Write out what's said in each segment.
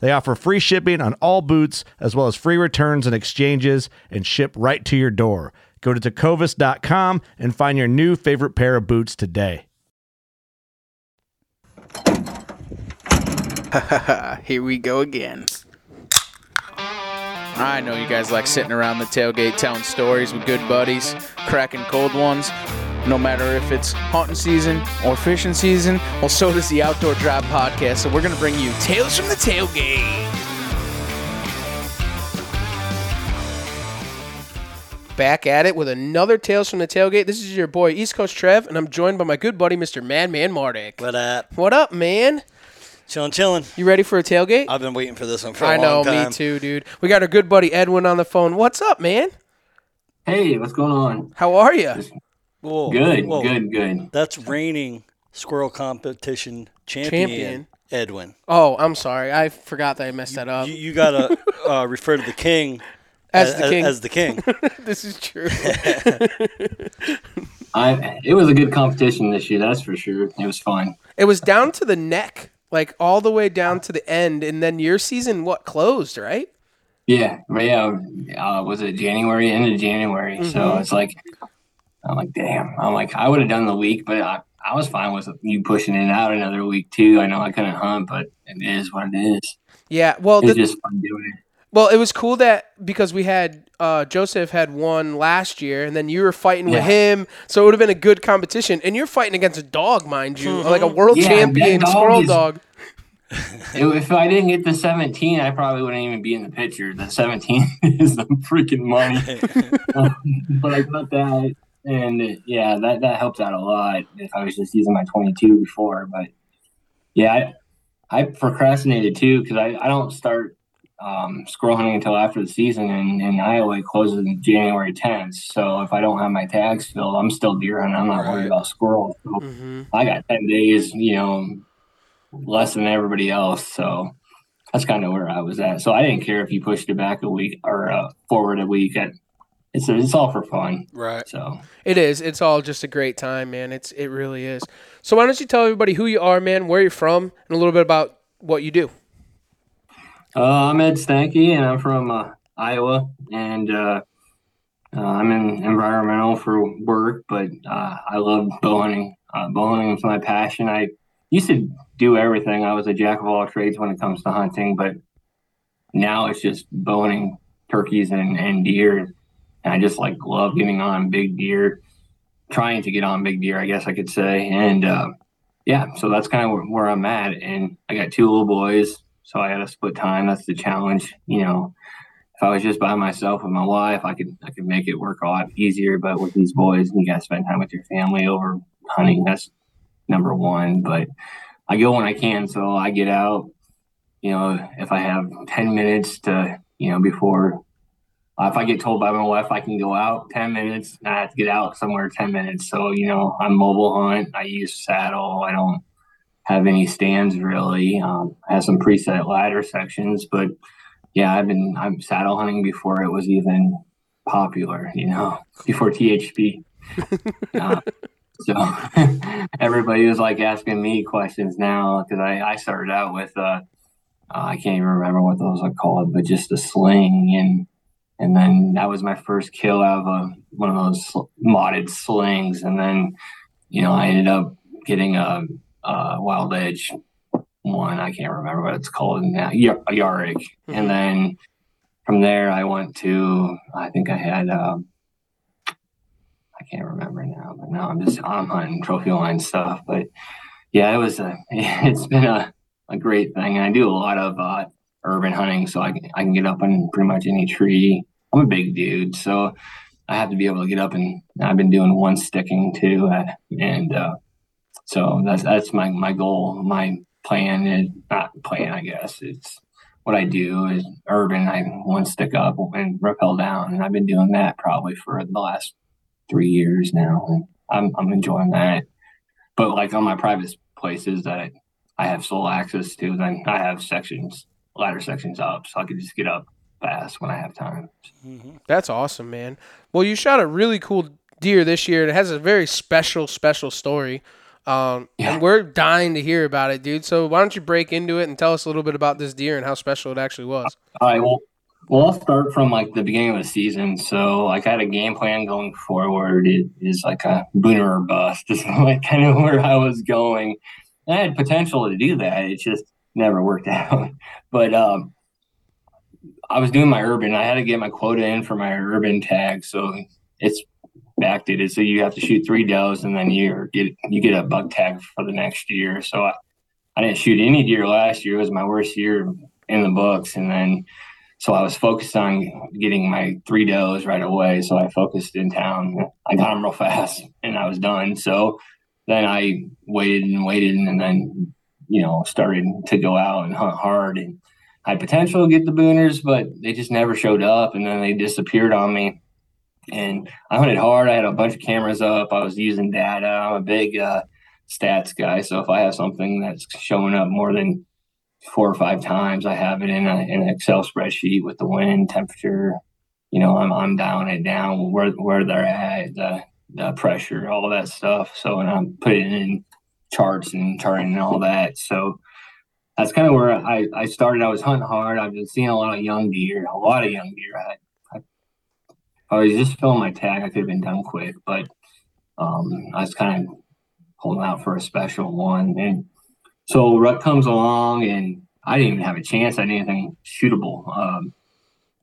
They offer free shipping on all boots, as well as free returns and exchanges, and ship right to your door. Go to tecovas.com and find your new favorite pair of boots today. Here we go again. I know you guys like sitting around the tailgate telling stories with good buddies, cracking cold ones. No matter if it's hunting season or fishing season, well, so does the Outdoor Drive podcast. So we're going to bring you Tales from the Tailgate. Back at it with another Tales from the Tailgate. This is your boy East Coast Trev, and I'm joined by my good buddy Mr. Madman Mardick. What up? What up, man? Chillin', chillin'. You ready for a tailgate? I've been waiting for this one for a I know, long time. me too, dude. We got our good buddy Edwin on the phone. What's up, man? Hey, what's going on? How are you? Whoa, Good, whoa. good, good. That's reigning squirrel competition champion, Champion. Edwin. Oh, I'm sorry. I forgot that I messed that up. You, you gotta uh, refer to the king As the king. As the king. this is true. I it was a good competition this year, that's for sure. It was fun. it was down to the neck, like all the way down to the end, and then your season what closed, right? Yeah, yeah. Uh, was it January? End of January. So Mhm. it's like, I'm like, damn. I'm like, I would have done the week, but I, I was fine with you pushing it out another week too. I know I couldn't hunt, but it is what it is. Yeah. Well, It's just fun doing it. well, it was cool that because we had uh, Joseph had won last year, and then you were fighting with him, so it would have been a good competition. And you're fighting against a dog, mind you, like a world Yeah, champion dog squirrel is- dog. If- If I didn't get the 17, I probably wouldn't even be in the picture. The 17 is the freaking money. but I got that, and uh, yeah, that that helped out a lot. If I was just using my 22 before, but yeah, I, I procrastinated too because I, I don't start um, squirrel hunting until after the season, and, and Iowa it closes in January 10th. So if I don't have my tags filled, I'm still deer hunting. I'm not Right. worried about squirrels. So hmm I got 10 days, you know, less than everybody else. So that's kind of where I was at. So I didn't care if you pushed it back a week or uh, forward a week. I, it's it's all for fun. right. So It is. It's all just a great time, man. It's it really is. So why don't you tell everybody who you are, man, where you're from, and a little bit about what you do. uh, I'm Ed Steinke, and I'm from uh, Iowa, and uh, uh, I'm in environmental for work, but uh, I love bow hunting. Uh, bow hunting is my passion. I used to do everything. I was a jack of all trades when it comes to hunting, but now it's just bow hunting turkeys and, and deer. And I just like love getting on big deer, trying to get on big deer, I guess I could say. And uh, yeah, so that's kind of where, where I'm at. And I got two little boys, so I got to split time. That's the challenge, you know. If I was just by myself with my wife, I could I could make it work a lot easier. But with these boys, you got to spend time with your family over hunting. That's number one. But I go when I can, so I get out. You know, if I have ten minutes to, you know, before uh, if I get told by my wife I can go out 10 minutes, I have to get out somewhere 10 minutes. So, you know, I'm mobile hunt. I use saddle. I don't have any stands really. Um, I have some preset ladder sections, but yeah, I've been, I'm saddle hunting before it was even popular, you know, before THP. uh, so everybody was like asking me questions now because I, I started out with, uh, uh, I can't even remember what those are called, but just a sling and and then that was my first kill out of a, one of those modded slings. And then, you know, I ended up getting a, a wild edge one. I can't remember what it's called now, y- a Yarick. And then from there, I went to, I think I had, um, I can't remember now, but now I'm just, I'm hunting Trophyline stuff. But yeah, it was a, it's been a, a great thing. And I do a lot of uh, urban hunting, so I can, I can get up on pretty much any tree. I'm a big dude, so I have to be able to get up and I've been doing one sticking too. Uh, and uh, so that's, that's my, my goal. My plan is not plan, I guess. It's, what I do is urban. I one stick up and rappel down, and I've been doing that probably for the last three years now, and I'm I'm enjoying that. But like on my private places that I have sole access to, then I have sections, ladder sections up, so I can just get up fast when I have time. Mm-hmm. That's awesome, man. Well, you shot a really cool deer this year. It has a very special, special story. Um, yeah. And we're dying to hear about it, dude. So why don't you break into it and tell us a little bit about this deer and how special it actually was? All right. Well, well, I'll start from like the beginning of the season. So, like, I had a game plan going forward. It is like a booner or bust. Is like kind of where I was going. I had potential to do that. It just never worked out. But um, I was doing my urban. I had to get my quota in for my urban tag. So it's backdated. So you have to shoot three does and then you get you get a buck tag for the next year. So I, I didn't shoot any deer last year. It was my worst year in the books. And then so I was focused on getting my three does right away. So I focused in town. I got them real fast and I was done. So then I waited and waited and then, you know, started to go out and hunt hard and had potential to get the booners, but they just never showed up and then they disappeared on me and I hunted hard. I had a bunch of cameras up. I was using data. I'm a big uh, stats guy, so if I have something that's showing up more than four or five times, I have it in, a, in an Excel spreadsheet with the wind, temperature. You know, I'm I'm down it down where where they're at, the the pressure, all that stuff. So, and I'm putting in charts and charting and all that. So that's kind of where I, I started. I was hunting hard. I've been seeing a lot of young deer, a lot of young deer. I I was just filling my tag. I could have been done quick, but um, I was kind of holding out for a special one. And so Rut comes along, and I didn't even have a chance at anything shootable, um,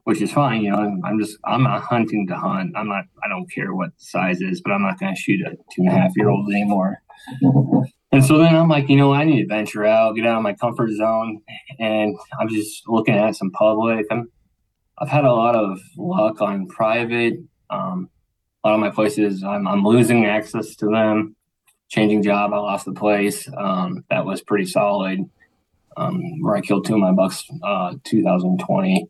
which is fine. You know, I'm, I'm, just I'm not hunting to hunt. I'm not. I don't care what size is, but I'm not going to shoot a two and a half year old anymore. And so then I'm like, you know, I need to venture out, get out of my comfort zone, and I'm just looking at some public. I'm I've had a lot of luck on private. Um, a lot of my places, I'm, I'm losing access to them. Changing job, I lost the place. Um, that was pretty solid. Um, where I killed two of my bucks, uh, 2020.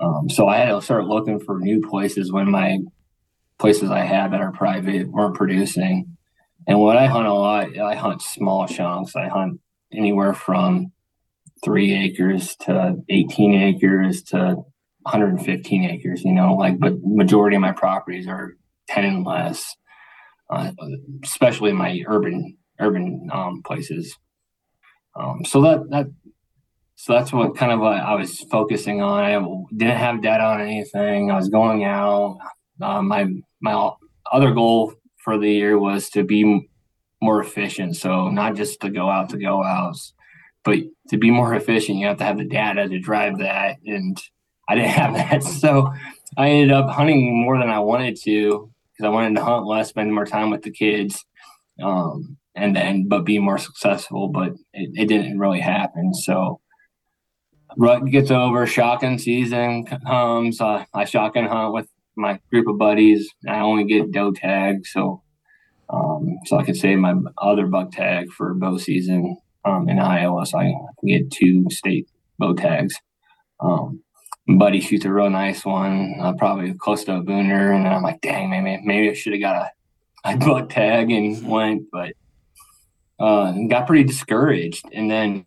Um, so I had to start looking for new places when my places I had that are private weren't producing. And what I hunt a lot, I hunt small chunks. I hunt anywhere from three acres to 18 acres to 115 acres, you know, like, but majority of my properties are 10 and less, uh, especially my urban, urban um, places. Um, so that, that, so that's what kind of what I was focusing on. I didn't have data on anything. I was going out. Uh, my, my other goal for the year was to be more efficient. So not just to go out to go out, but to be more efficient, you have to have the data to drive that. And I didn't have that. So I ended up hunting more than I wanted to because I wanted to hunt less, spend more time with the kids, um, and then but be more successful. But it, it didn't really happen. So rut gets over, shotgun season comes. Uh, I shotgun hunt with my group of buddies. I only get doe tags, so um, so I could save my other buck tag for bow season um, in Iowa. So I can get two state bow tags. Um, buddy shoots a real nice one, uh, probably close to a booner, and I'm like, dang, maybe maybe I should have got a, a buck tag and went, but uh, got pretty discouraged. And then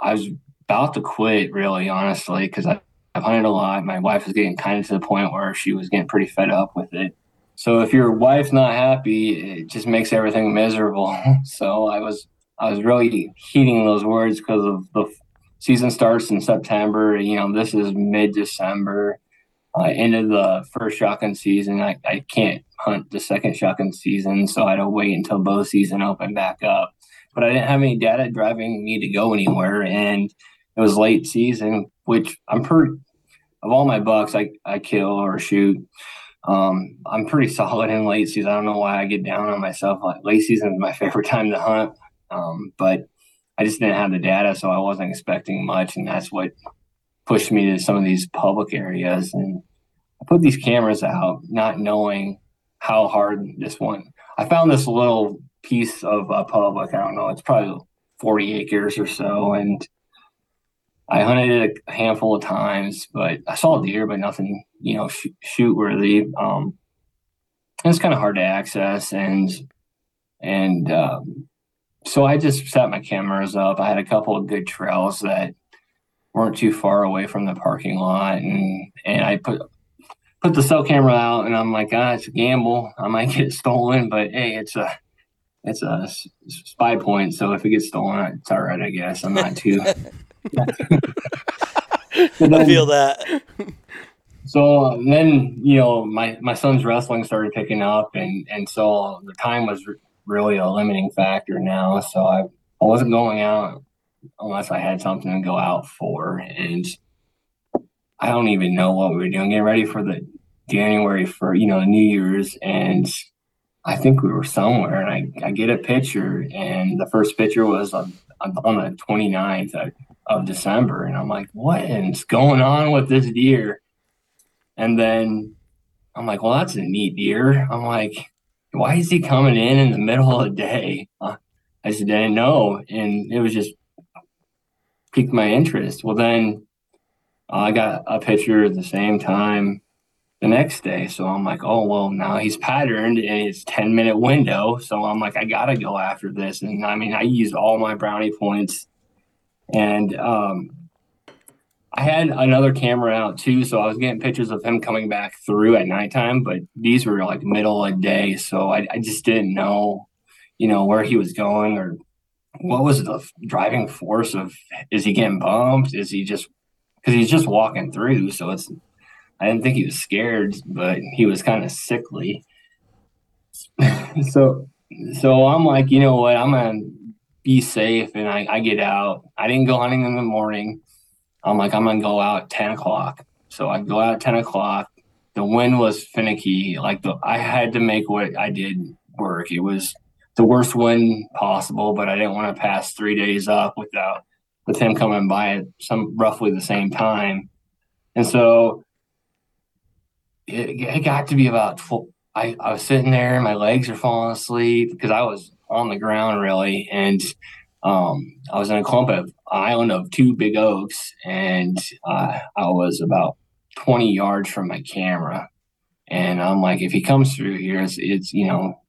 I was about to quit, really, honestly, because I I've hunted a lot. My wife was getting kind of to the point where she was getting pretty fed up with it. So if your wife's not happy, it just makes everything miserable. so I was I was really heeding those words because of the season starts in September. You know, this is mid December. Uh, end of the first shotgun season. I, I can't hunt the second shotgun season, so I had to wait until bow season opened back up. But I didn't have any data driving me to go anywhere, and it was late season, which I'm pretty. of all my bucks I, I kill or shoot, um, I'm pretty solid in late season. I don't know why I get down on myself. Like late season is my favorite time to hunt, um, but I just didn't have the data, so I wasn't expecting much, and that's what pushed me to some of these public areas. And I put these cameras out, not knowing how hard this one. I found this little piece of uh, public. I don't know. It's probably 40 acres or so, and I hunted it a handful of times, but I saw deer, but nothing, you know, sh- shoot worthy. Um, it's kind of hard to access, and and um, so I just set my cameras up. I had a couple of good trails that weren't too far away from the parking lot, and and I put put the cell camera out, and I'm like, ah, it's a gamble. I might get stolen, but hey, it's a it's a SpyPoint. So if it gets stolen, it's all right, I guess. I'm not too. then, I feel that. So then, you know, my my son's wrestling started picking up, and and so the time was really a limiting factor now. So I I wasn't going out unless I had something to go out for, and I don't even know what we were doing. Getting ready for the January for you know New Year's, and I think we were somewhere, and I I get a picture, and the first picture was on on the 29th of, of December. And I'm like, what is going on with this deer? And then I'm like, well, that's a neat deer. I'm like, why is he coming in in the middle of the day? Uh, I said, I didn't know. And it was just piqued my interest. Well, then uh, I got a picture at the same time the next day. So I'm like, oh, well, now he's patterned and it's 10 minute window. So I'm like, I got to go after this. And I mean, I used all my brownie points and um, I had another camera out too. So I was getting pictures of him coming back through at nighttime, but these were like middle of day. So I, I just didn't know, you know, where he was going or what was the driving force of is he getting bumped? Is he just because he's just walking through? So it's I didn't think he was scared, but he was kind of sickly. so, so I'm like, you know what? I'm gonna be safe, and I, I get out. I didn't go hunting in the morning. I'm like, I'm gonna go out at 10 o'clock. So I go out at 10 o'clock. The wind was finicky. Like the, I had to make what I did work. It was the worst wind possible, but I didn't want to pass three days up without with him coming by at some roughly the same time. And so it, it got to be about full, I, I was sitting there my legs are falling asleep because I was on the ground really and um, I was in a clump of island of two big oaks and uh, I was about 20 yards from my camera and I'm like if he comes through here it's, it's you know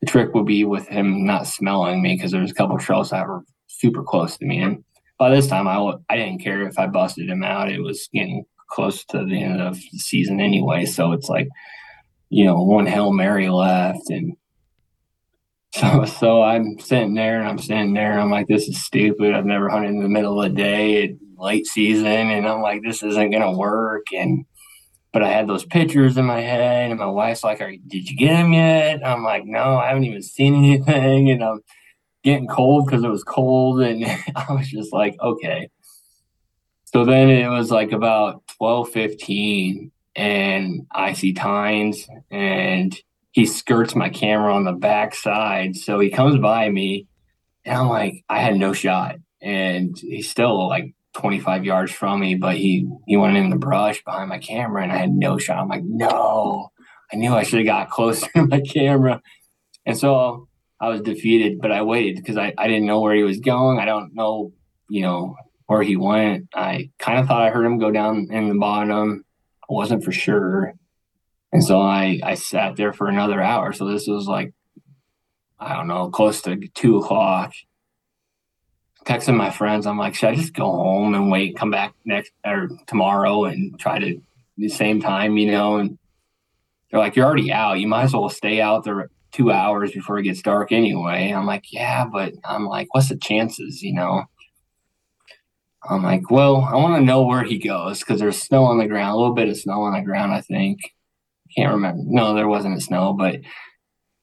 the trick would be with him not smelling me because there's a couple trails that were super close to me and by this time I w- I didn't care if I busted him out it was getting close to the end of the season anyway. So it's like, you know, one Hail Mary left. And so, so I'm sitting there and I'm sitting there and I'm like, this is stupid. I've never hunted in the middle of the day, late season. And I'm like, this isn't to work. And, but I had those pictures in my head and my wife's like, Are, did you get them yet? I'm like, no, I haven't even seen anything. And I'm getting cold because it was cold. And I was just like, okay. So then it was like about 12, 15, and I see tines and he skirts my camera on the back side. So he comes by me and I'm like, I had no shot. And he's still like 25 yards from me, but he he went in the brush behind my camera and I had no shot. I'm like, no, I knew I should have got closer to my camera. And so I was defeated, but I waited because I, I didn't know where he was going. I don't know, you know, where he went. I kind of thought I heard him go down in the bottom. I wasn't for sure. And so I, I sat there for another hour. So this was like, I don't know, close to two o'clock. Texting my friends, I'm like, should I just go home and wait, come back next or tomorrow and try to the same time, you know? And they're like, you're already out. You might as well stay out there two hours before it gets dark anyway. I'm like, yeah, but I'm like, what's the chances, you know? I'm like, well, I want to know where he goes because there's snow on the ground, a little bit of snow on the ground, I think. Can't remember. No, there wasn't a snow, but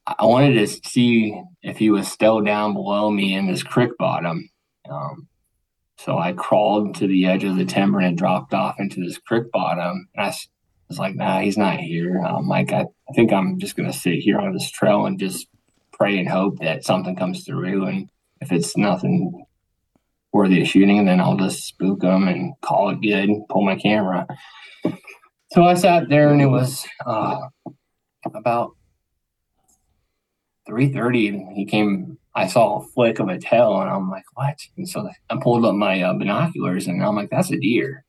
I wanted to see if he was still down below me in this creek bottom. Um, So I crawled to the edge of the timber and dropped off into this creek bottom. And I was like, nah, he's not here. I'm like, I, I think I'm just going to sit here on this trail and just pray and hope that something comes through. And if it's nothing worthy of shooting, then I'll just spook them and call it good, pull my camera. So I sat there and it was uh, about 3.30 and he came i saw a flick of a tail and i'm like what? And so i pulled up my uh, binoculars and i'm like that's a deer.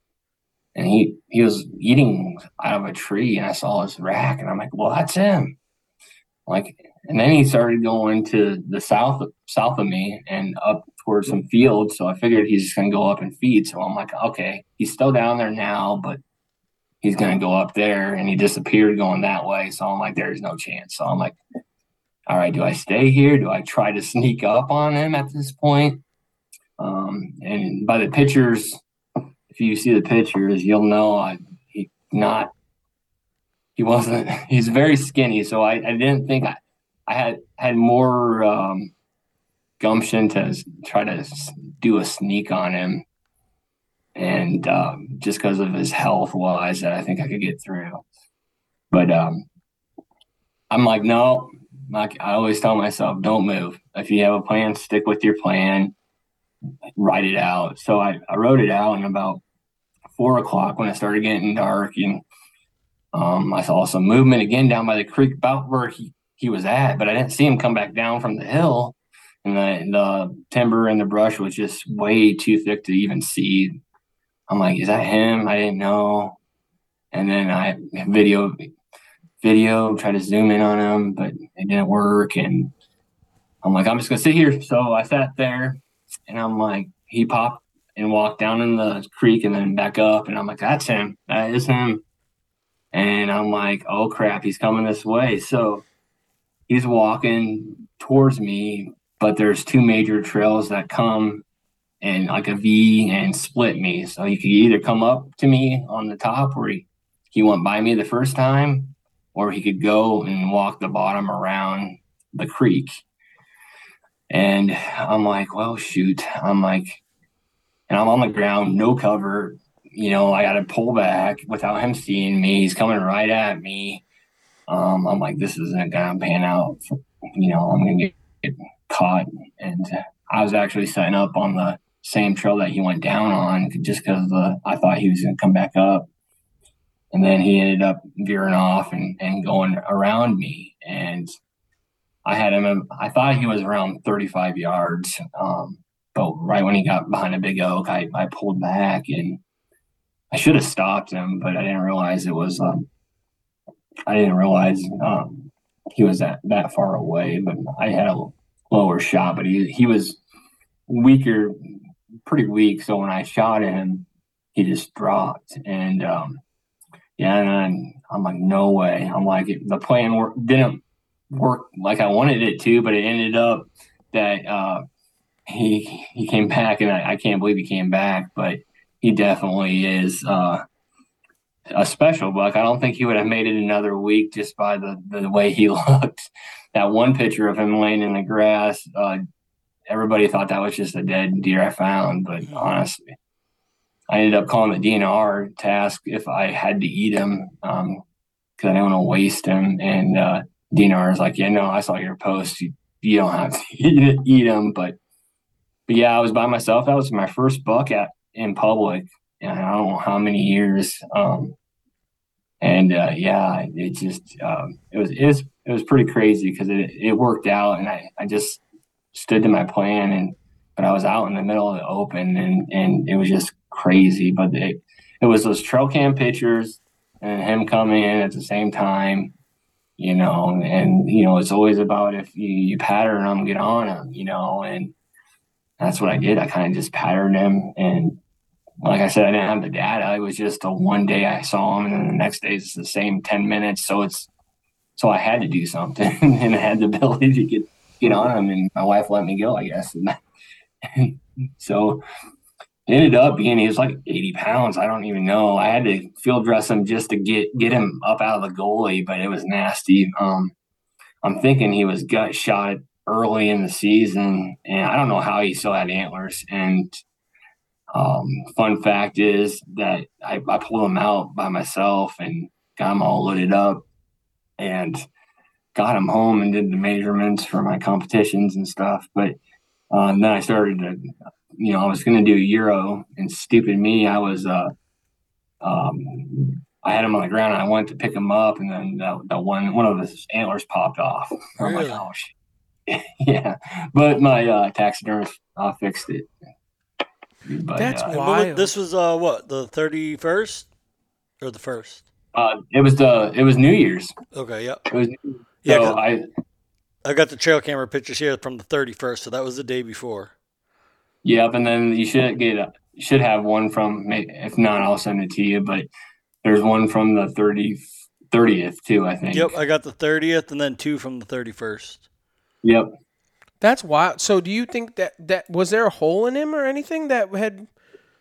And he he was eating out of a tree and i saw his rack and i'm like well that's him. Like and then he started going to the south south of me and up towards some fields. So i figured he's just going to go up and feed. So i'm like okay. He's still down there now but he's going to go up there and he disappeared going that way so i'm like there's no chance so i'm like all right, do I stay here? Do I try to sneak up on him at this point? Um, and by the pictures, if you see the pictures, you'll know I he not he wasn't he's very skinny, so I, I didn't think I, I had had more um, gumption to try to do a sneak on him, and um, just because of his health wise, that I think I could get through. But um, I'm like, no, like I always tell myself, don't move. If you have a plan, stick with your plan, write it out. So I, I wrote it out and about four o'clock when it started getting dark and um, I saw some movement again down by the creek about where he, he was at, but I didn't see him come back down from the hill. And the, the timber and the brush was just way too thick to even see. I'm like, is that him? I didn't know. And then I video video, try to zoom in on him, but it didn't work. And I'm like, I'm just gonna sit here. So I sat there and I'm like, he popped and walked down in the creek and then back up. And I'm like, that's him. That is him. And I'm like, oh crap, he's coming this way. So he's walking towards me, but there's two major trails that come and like a V and split me. So he could either come up to me on the top where he, he went by me the first time or he could go and walk the bottom around the creek. And I'm like, well, shoot. I'm like, and I'm on the ground, no cover. You know, I got to pull back without him seeing me. He's coming right at me. Um, I'm like, this isn't gonna pan out. You know, I'm gonna get, get caught. And I was actually setting up on the same trail that he went down on just because I thought he was gonna come back up. And then he ended up veering off and, and going around me. And i had him i thought he was around 35 yards um, but right when he got behind a big oak i, I pulled back and i should have stopped him but i didn't realize it was um, i didn't realize um, he was that, that far away but i had a lower shot but he, he was weaker pretty weak so when i shot him he just dropped and um, yeah, and I'm like, no way. I'm like, the plan work, didn't work like I wanted it to, but it ended up that uh, he he came back, and I, I, can't believe he came back, but he definitely is uh, a special buck. I don't think he would have made it another week just by the the way he looked. That one picture of him laying in the grass, uh, everybody thought that was just a dead deer I found, but honestly, I ended up calling the DNR to ask if I had to eat him because um, I didn't want to waste him. And uh, DNR is like, "Yeah, no, I saw your post. You, you don't have to eat, eat him." But but yeah, I was by myself. That was my first buck at in public, and I don't know how many years. Um, and uh, yeah, it just um, it was it was it was pretty crazy because it it worked out, and I I just stood to my plan and but I was out in the middle of the open and and it was just crazy. But it, it was those trail cam pictures and him coming in at the same time, you know, and, you know, it's always about if you, you pattern them, get on them, you know, and that's what I did. I kind of just patterned him. And like I said, I didn't have the data. It was just a one day I saw him and then the next day it's the same 10 minutes. So it's, so I had to do something and I had the ability to get, on him and my wife let me go, I guess. And, and so ended up being he was like 80 pounds. I don't even know. I had to field dress him just to get get him up out of the goalie, but it was nasty. Um, I'm thinking he was gut shot early in the season, and I don't know how he still had antlers. And um, fun fact is that I, I pulled them out by myself and got him all loaded up and got them home and did the measurements for my competitions and stuff. But um, then I started to, you know, I was going to do a Euro and stupid me, I was, uh, um, I had him on the ground and I went to pick him up and then that, that one, one of his antlers popped off. I'm like, oh, shit. yeah. But my uh, taxidermist uh, fixed it. But, That's uh, Wild. this was uh what the thirty first or the first? uh, it was the, it was New Year's. Okay, yep. It was, Yeah, so 'cause I, I got the trail camera pictures here from the thirty first, so that was the day before. Yep, and then you should get you should have one from. If not, I'll send it to you. But there's one from the 30, 30th too. I think. Yep, I got the thirtieth, and then two from the thirty first. Yep. That's wild. So do you think that that was there a hole in him or anything that had?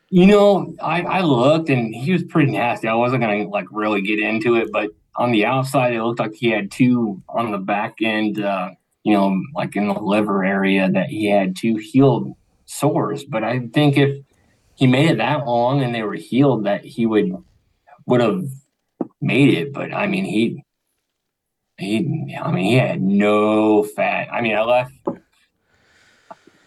You know, I I looked and he was pretty nasty. I wasn't gonna like really get into it, but on the outside, it looked like he had two on the back end. Uh, you know, like in the liver area, that he had two healed sores. But I think if he made it that long and they were healed, that he would would have made it. But I mean, he he, I mean, he had no fat. I mean, I left.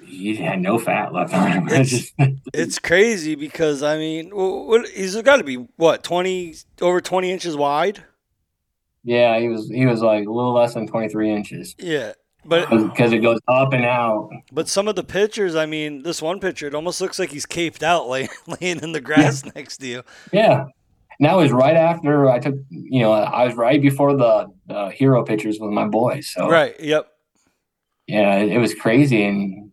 He had no fat left on him. It's It's crazy because I mean, wh- what he's got to be what twenty over twenty inches wide. Yeah, he was he was like a little less than 23 inches Yeah, but uh, because it goes up and out. but some of the pictures, I mean, this one picture, it almost looks like he's caped out, laying laying in the grass next to you. Yeah. And that was right after I took, you know, I was right before the, the hero pictures with my boys. So Right. Yep. yeah, it, it was crazy. And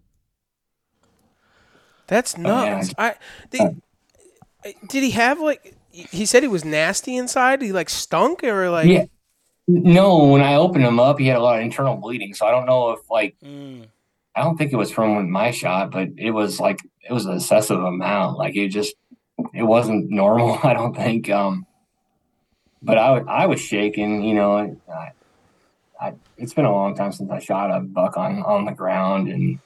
That's oh, yeah. nuts. I did, did he have like he said he was nasty inside? He like stunk or like yeah, no, when I opened him up, he had a lot of internal bleeding. So I don't know if like, Mm. I don't think it was from my shot, but it was like, it was an excessive amount. Like it just, it wasn't normal. I don't think. Um, but I, I was shaking, you know, I, I, it's been a long time since I shot a buck on, on the ground and,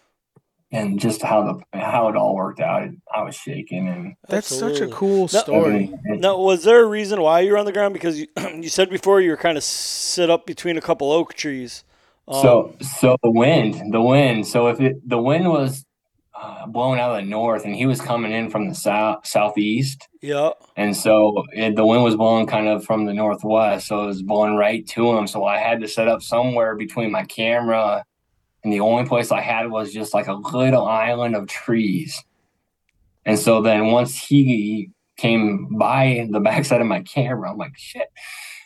and just how the, how it all worked out. I was shaking and, that's such a cool story. and- Now, was there a reason why you were on the ground? Because you, you said before you were kind of sit up between a couple oak trees. Um, So, so the wind, the wind. So if it, the wind was uh, blowing out of the north, and he was coming in from the south southeast, yeah, and so it, the wind was blowing kind of from the northwest, so it was blowing right to him. So I had to set up somewhere between my camera, and the only place I had was just like a little island of trees. And so then once he came by the backside of my camera, I'm like, shit.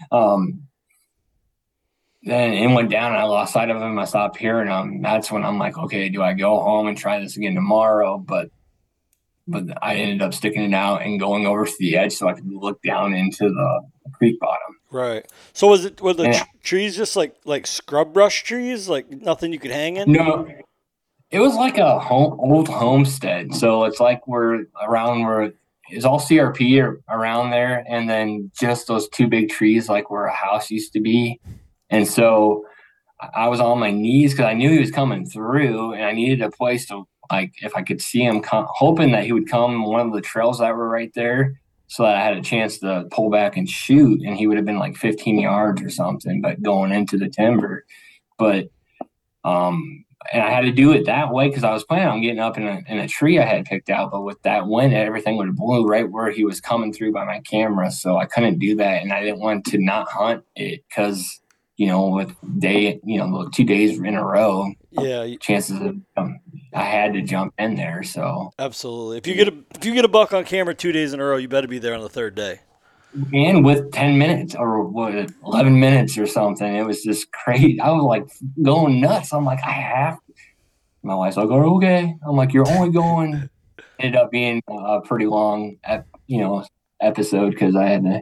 Um, then it went down and I lost sight of him. I stopped hearing him. That's when I'm like, okay, do I go home and try this again tomorrow? But but I ended up sticking it out and going over to the edge so I could look down into the creek bottom. right. So was it were the Yeah. tr- trees just like like scrub brush trees, like nothing you could hang in? No, it was like a home, old homestead. So it's like we're around where it's all CRP ar- around there, and then just those two big trees, like where a house used to be. And so I- I was on my knees because I knew he was coming through, and I needed a place to like if I could see him, come, hoping that he would come one of the trails that were right there, so that I had a chance to pull back and shoot, and he would have been like 15 yards or something, but going into the timber. But um, and I had to do it that way because I was planning on getting up in a, in a tree I had picked out, but with that wind, everything would have blew right where he was coming through by my camera, so I couldn't do that, and I didn't want to not hunt it because you know with day you know two days in a row, Yeah, chances of um, I had to jump in there, so. Absolutely. If you get a if you get a buck on camera two days in a row, you better be there on the third day. and with 10 minutes or what 11 minutes or something it was just crazy. I was like going nuts. I'm like i have my wife's like oh, okay. I'm like you're only going. Ended up being a pretty long you know episode because i had to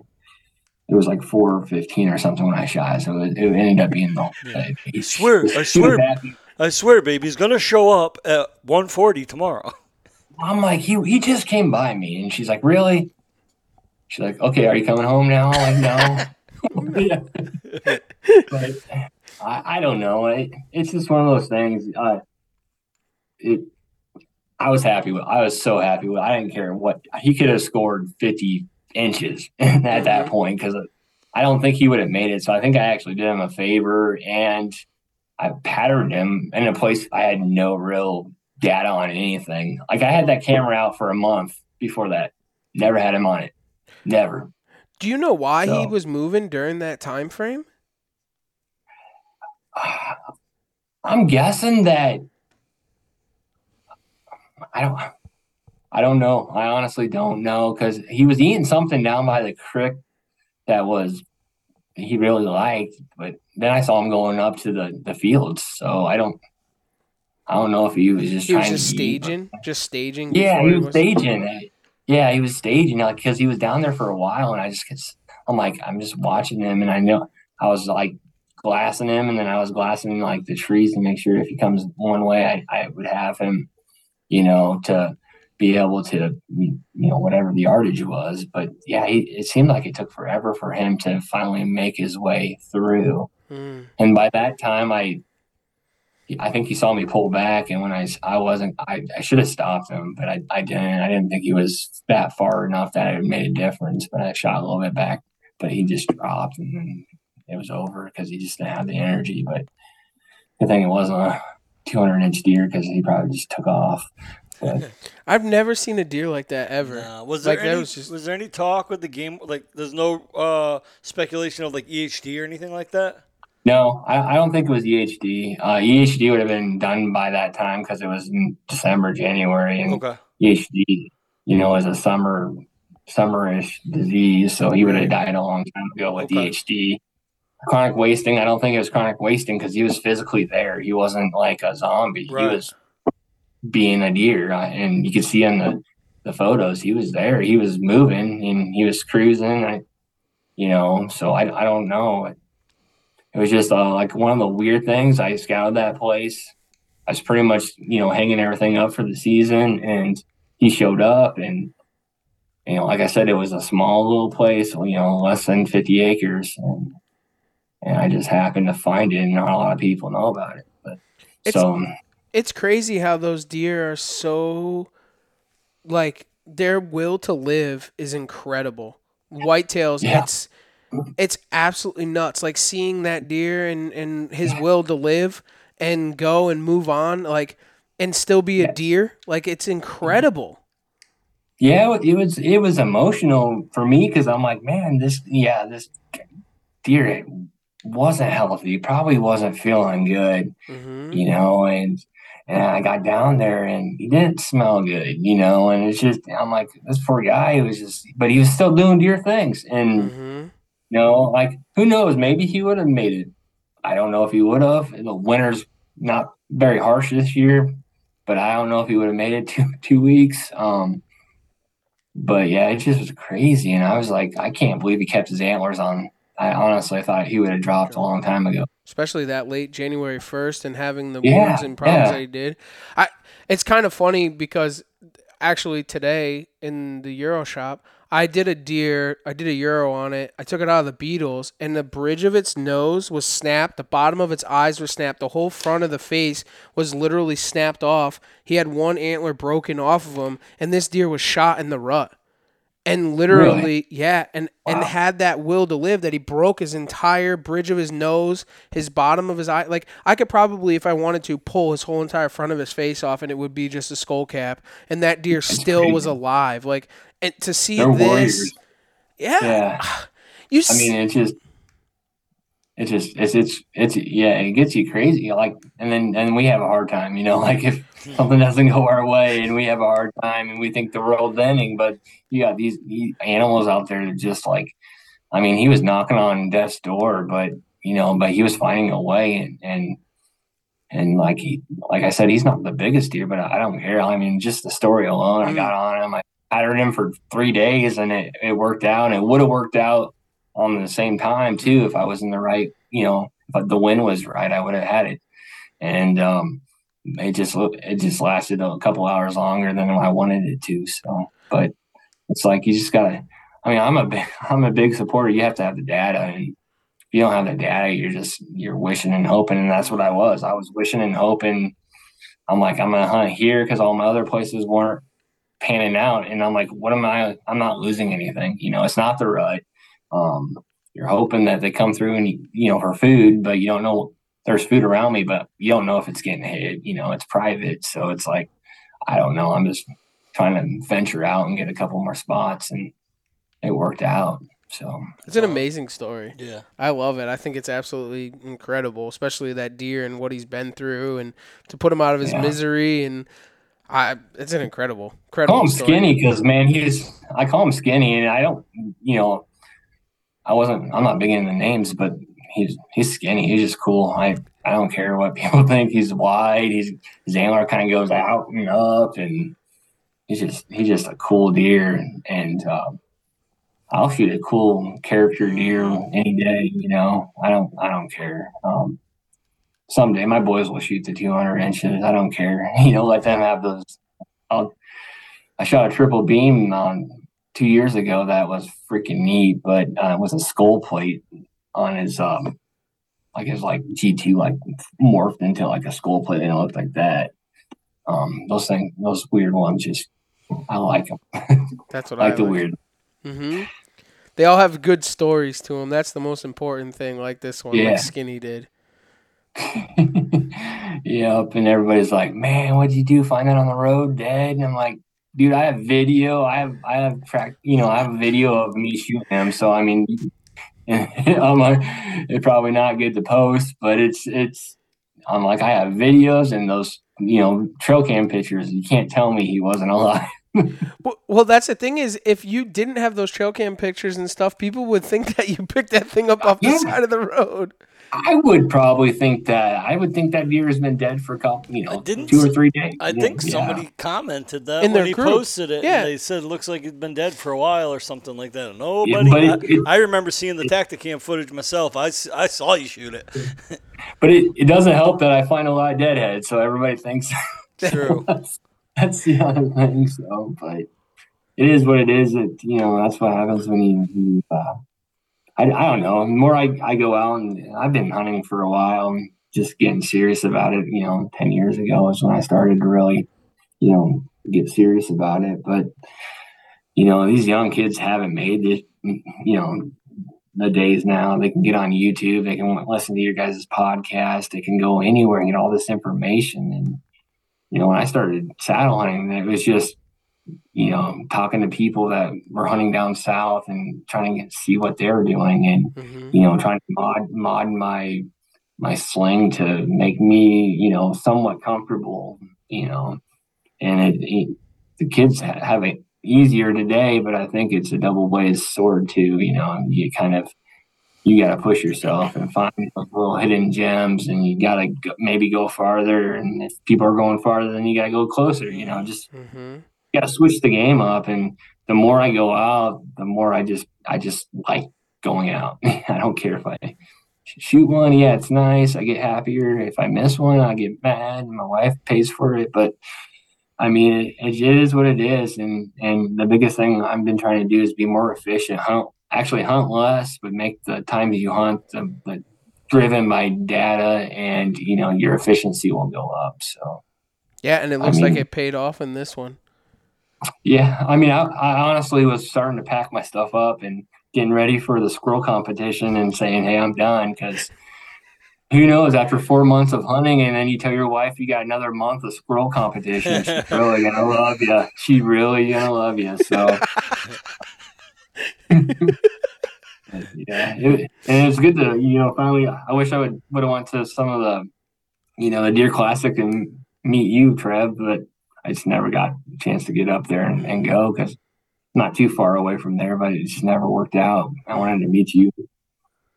it was like 415 or fifteen or something when i shot so it, it ended up being the Yeah. I swear, I swear, I swear, baby, he's gonna show up at 1:40 tomorrow. i'm like he, he just came by me and she's like really she's like okay are you coming home now i'm like no but I, I don't know. It, it's just one of those things. Uh, it I was happy with. I was so happy with. I didn't care what he could have scored fifty inches at that Mhm. point because I don't think he would have made it. So I think I actually did him a favor and I patterned him in a place I had no real data on anything. Like I had that camera out for a month before that. Never had him on it. Never. Do you know why he was moving during that time frame? I'm guessing that I don't I don't know. I honestly don't know because he was eating something down by the creek that was he really liked, but then I saw him going up to the the fields. So I don't I don't know if he was just He was just to eat, staging, just staging. Yeah, he was staging it. Yeah, he was staging like because he was down there for a while, and I just I'm like, I'm just watching him, and I know I was like glassing him, and then I was glassing like the trees to make sure if he comes one way, I, I would have him, you know, to be able to, you know, whatever the yardage was. But yeah, he, it seemed like it took forever for him to finally make his way through. Mm. And by that time, I, I think he saw me pull back, and when i i wasn't, I, I should have stopped him, but I, I didn't. I didn't think he was that far enough that it made a difference. But I shot a little bit back, but he just dropped, and then it was over because he just didn't have the energy. But the thing it wasn't a 200 inch deer because he probably just took off. But I've never seen a deer like that ever. Nah, was there Like, that any, was just- was there any talk with the game? Like, there's no uh, speculation of like EHD or anything like that. no, I, I don't think it was EHD. Uh, EHD would have been done by that time because it was in December, January, and Okay. EHD, you know, is a summer summerish disease, so he would have died a long time ago with Okay. EHD. Chronic wasting, I don't think it was chronic wasting because he was physically there. He wasn't like a zombie. Right. He was being a deer, uh, and you could see in the the photos he was there. He was moving and he was cruising. I, you know, so I I don't know. It was just uh, like one of the weird things. I scouted that place. I was pretty much you know hanging everything up for the season, and he showed up and you know like i said it was a small little place you know less than 50 acres and, and i just happened to find it and not a lot of people know about it but It's- so It's crazy how those deer are so like their will to live is incredible. Whitetails, Yeah. it's it's absolutely nuts. Like seeing that deer and and his will to live and go and move on, like and still be a deer. Like it's incredible. yeah it was it was emotional for me because i'm like man this yeah this deer wasn't healthy probably wasn't feeling good hmm you know, and and I got down there and he didn't smell good, you know, and it's just I'm like this poor guy he was just, but he was still doing deer things, and hmm you know, like who knows, maybe he would have made it. I don't know if he would have. The winter's not very harsh this year, but I don't know if he would have made it two two weeks. Um, but yeah, it just was crazy, and I was like, I can't believe he kept his antlers on. I honestly thought he would have dropped a long time ago. Especially that late January first, and having the Yeah, wounds and problems yeah. that he did. I it's kind of funny because actually today in the Euro shop, I did a deer. I did a Euro on it. I took it out of the beetles, and the bridge of its nose was snapped. The bottom of its eyes were snapped. The whole front of the face was literally snapped off. He had one antler broken off of him, and this deer was shot in the rut and literally yeah and and had that will to live that he broke his entire bridge of his nose his bottom of his eye like i could probably if i wanted to pull his whole entire front of his face off and it would be just a skull cap. And that deer still was alive. Like and to see They're this warriors. yeah, Yeah. you I mean, it's just, it's just, it's, it's, it's, yeah, it gets you crazy. Like, and then, and we have a hard time, you know, like if something doesn't go our way and we have a hard time and we think the world's ending, but you got these, animals out there that just like, I mean, he was knocking on death's door, but, you know, but he was finding a way and, and, and like he, like I said, he's not the biggest deer, but I don't care. I mean, just the story alone, I Mm. got on him. I patterned him for three days and it, it worked out. And it would have worked out on the same time too if I was in the right, you know, if the wind was right, I would have had it. And um, it just it just lasted a couple hours longer than I wanted it to. So, but it's like you just gotta. I mean, I'm a big, I'm a big supporter. You have to have the data, and if you don't have the data, you're just you're wishing and hoping, and that's what I was. I was wishing and hoping I'm like, I'm gonna hunt here because all my other places weren't panning out, and I'm like, what am I? I'm not losing anything. You know, it's not the rut. Um, you're hoping that they come through and you know for food, but you don't know there's food around me, but you don't know if it's getting hit. You know, it's private, so it's like I don't know. I'm just trying to venture out and get a couple more spots, and it worked out. So it's an amazing story. Yeah. I love it. I think it's absolutely incredible, especially that deer and what he's been through, and to put him out of his Yeah. misery. And I, it's an incredible, I incredible. call him story. skinny because man, he's I call him skinny, and I don't, you know, I wasn't. I'm not big into names, but he's he's skinny. He's just cool. I I don't care what people think. He's wide. He's his antler kind of goes out and up, and he's just he's just a cool deer. And, um, I'll shoot a cool character deer any day. You know, I don't I don't care. Um, someday my boys will shoot the 200 inches. I don't care. You know, let them have those. I'll I shot a triple beam on two years ago. That was freaking neat, but uh, it was a skull plate on his um, like his like G two like morphed into like a skull plate and it looked like that. Um, those things, those weird ones, just I like them. That's what I I like the weird. hmm They all have good stories to them. That's the most important thing. Like this one, Yeah. like Skinny did. yep, and everybody's like, "Man, what'd you do? Find that on the road, dead?" And I'm like, "Dude, I have video. I have, I have track. You know, I have a video of me shooting him. So I mean, I'm like, it's probably not good to post, but it's, it's. I'm like, I have videos and those, you know, trail cam pictures. You can't tell me he wasn't alive. Well, well, that's the thing is, if you didn't have those trail cam pictures and stuff, people would think that you picked that thing up off the Yeah. side of the road. I would probably think that. I would think that deer has been dead for a couple, you know, didn't two or three days. I Yeah, think yeah. somebody commented that In when he group. posted it. Yeah. And they said it looks like he's been dead for a while or something like that. Yeah, Nobody. but I, it- it- I remember seeing the Tacticam footage myself. I, I saw you shoot it. But it, it doesn't help that I find a lot of deadheads, so everybody thinks True. that's, that's the other thing. So, but it is what it is. It you know that's what happens when you. you uh, I, I don't know. The more I, I go out and I've been hunting for a while and just getting serious about it. You know, ten years ago is when I started to really, you know, get serious about it. But you know, these young kids haven't made this. You know, the days now. They can get on YouTube, they can listen to your guys' podcast, they can go anywhere and get all this information. And you know, when I started saddle hunting, it was just you know talking to people that were hunting down south and trying to get, see what they were doing, and hmm you know, trying to mod mod my my sling to make me you know somewhat comfortable. You know, and it, it the kids have it easier today, but I think it's a double bladed sword too. You know, you kind of you got to push yourself and find those little hidden gems, and you got to go, maybe go farther. And if people are going farther, then you got to go closer. You know, just hmm got to switch the game up. And the more I go out, the more I just I just like going out. I don't care if I shoot one. Yeah, it's nice. I get happier. If I miss one, I get mad. My wife pays for it, but I mean, it, it is what it is. And and the biggest thing I've been trying to do is be more efficient. Hunt actually hunt less, but make the time that you hunt the, the driven by data, and you know your efficiency will go up. So. Yeah, and it I looks like it paid off in this one. Yeah, I mean, I, I honestly was starting to pack my stuff up and getting ready for the squirrel competition and saying, "Hey, I'm done." Because who knows? After four months of hunting, and then you tell your wife you got another month of squirrel competition, she's really gonna love you. She really gonna love you. So, yeah, it, and it's good to you know finally. I wish I would would have went to some of the, you know, the Deer Classic and meet you, Trev, but I just never got a chance to get up there and, and go because not too far away from there, but it just never worked out. I wanted to meet you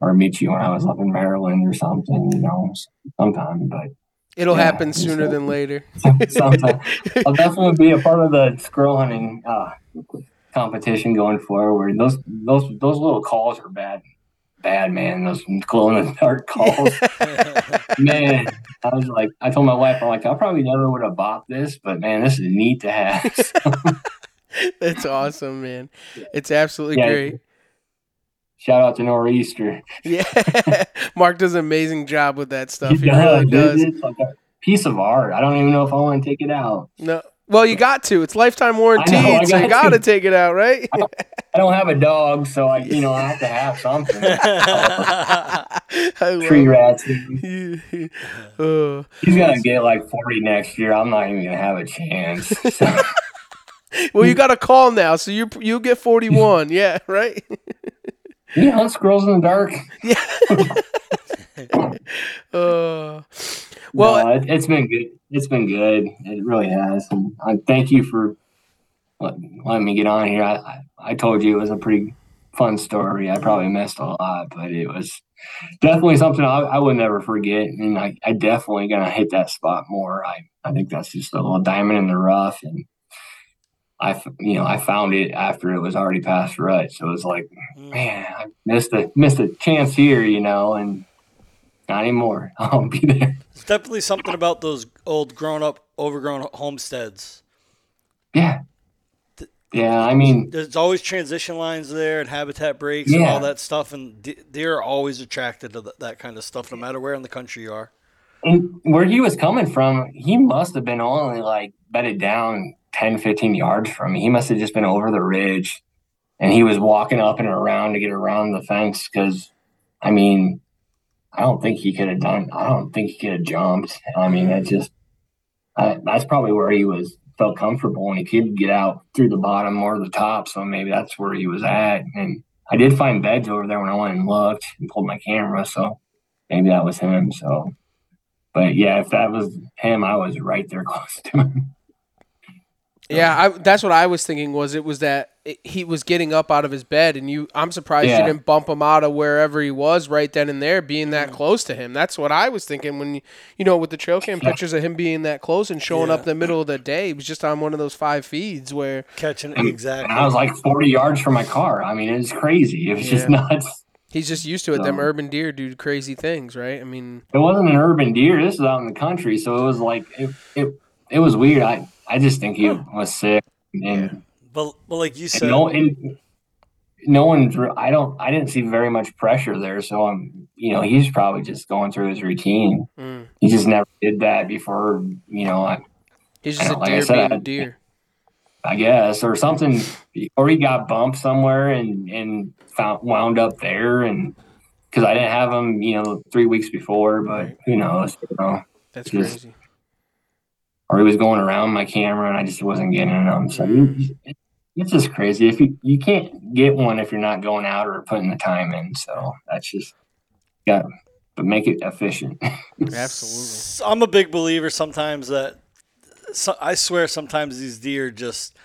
or meet you when I was up in Maryland or something, you know, sometime, but It'll Yeah, happen sooner than later. sometime. I'll definitely be a part of the squirrel hunting uh, competition going forward. Those those those little calls are bad, bad man. Those glow in the dark calls, man. I was like, I told my wife, I'm like, I probably never would have bought this, but man, this is neat to have. It's awesome, man. It's absolutely Yeah. great. Shout out to Nor'easter. Yeah, Mark does an amazing job with that stuff. He, does, really does. It's like a- piece of art. I don't even know if I want to take it out. No. Well, you got to. It's lifetime warranty, I know, I so you got got to take it out, right? I don't have a dog, so I, you know, I have to have something. Tree rats. Uh, He's gonna get like forty next year. I'm not even gonna have a chance. well, you got a call now, so you you get forty one. Yeah, right. you hunt squirrels in the dark. Uh, well, no, it, it's been good. It's been good. It really has. And I thank you for let, letting me get on here. I, I I told you it was a pretty fun story. I probably missed a lot, but it was definitely something I, I would never forget. And I, I definitely gonna hit that spot more. I I think that's just a little diamond in the rough, and I you know I found it after it was already past rut, so it was like man, I missed a missed a chance here, you know, and not anymore. I'll be there. It's definitely something about those old grown up, overgrown homesteads. Yeah. Yeah, I mean, There's always transition lines there and habitat breaks and all that stuff, and de- deer are always attracted to that kind of stuff, no matter where in the country you are. and where he was coming from, he must have been only like bedded down 10, 15 yards from me. He must have just been over the ridge and he was walking up and around to get around the fence because, I mean, I don't think he could have done, I don't think he could have jumped. I mean, that just, I, that's probably where he was felt comfortable and he could get out through the bottom or the top. So maybe that's where he was at. And I did find beds over there when I went and looked and pulled my camera. So maybe that was him. So, but yeah, if that was him, I was right there close to him. Yeah, I, that's what I was thinking. Was it was that it, he was getting up out of his bed, and you? I'm surprised Yeah. you didn't bump him out of wherever he was right then and there, being that mm. close to him. That's what I was thinking when you, you know, with the trail cam pictures of him being that close and showing up in the middle of the day. He was just on one of those five feeds where Catching And, exactly. and I was like 40 yards from my car. I mean, it was crazy. It was just nuts. he's just used to it. Them urban deer do crazy things, right? I mean, It wasn't an urban deer. This was out in the country. So it was like, it, it, it was weird. I, I just think he was sick. And, but, but like you and said, no, and no one I don't, I didn't see very much pressure there. So I'm, you know, he's probably just going through his routine. mm, He just never did that before, you know, I, he's just a know, like I deer said, being I- a deer. I guess, or something, or he got bumped somewhere and and found wound up there, and because I didn't have him, you know, three weeks before, but who knows, you know, That's just- crazy. Or he was going around my camera and I just wasn't getting him. So you- it's just mm. crazy. If you you can't get one if you're not going out or putting the time in, so that's just got, but make it efficient. Absolutely. I'm a big believer sometimes that so, I swear sometimes these deer just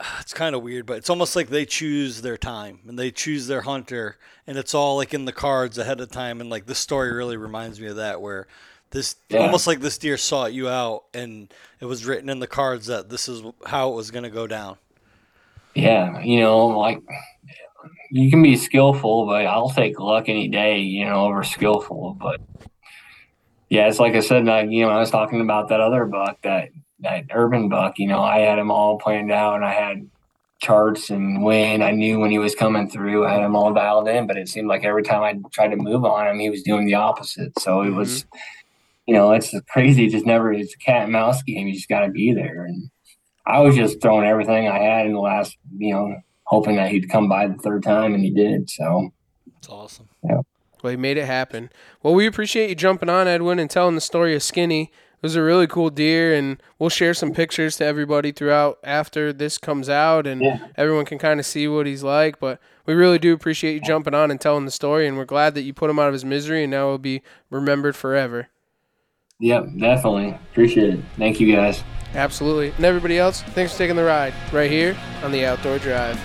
it's kind of weird, but it's almost like they choose their time and they choose their hunter and it's all like in the cards ahead of time and like this story really reminds me of that where this Yeah. almost like this deer sought you out and it was written in the cards that this is how it was going to go down. Yeah, you know, like you can be skillful, but I'll take luck any day, you know, over skillful. But yeah, it's like I said, like, you know, I was talking about that other buck, that that urban buck. You know, I had him all planned out, and I had charts and when I knew when he was coming through. I had him all dialed in, but it seemed like every time I tried to move on him, he was doing the opposite. So it was, mm-hmm. You know, it's crazy. It just never. It's a cat and mouse game. You just got to be there and. I was just throwing everything I had in the last, you know, hoping that he'd come by the third time, and he did. So, It's awesome. Yeah. Well, he made it happen. Well, we appreciate you jumping on, Edwin, and telling the story of Skinny. It was a really cool deer, and we'll share some pictures to everybody throughout after this comes out, and Yeah. everyone can kind of see what he's like. But we really do appreciate you jumping on and telling the story, and we're glad that you put him out of his misery, and now he'll be remembered forever. Yep, definitely appreciate it. Thank you guys. Absolutely. And everybody else, thanks for taking the ride right here on the Outdoor Drive.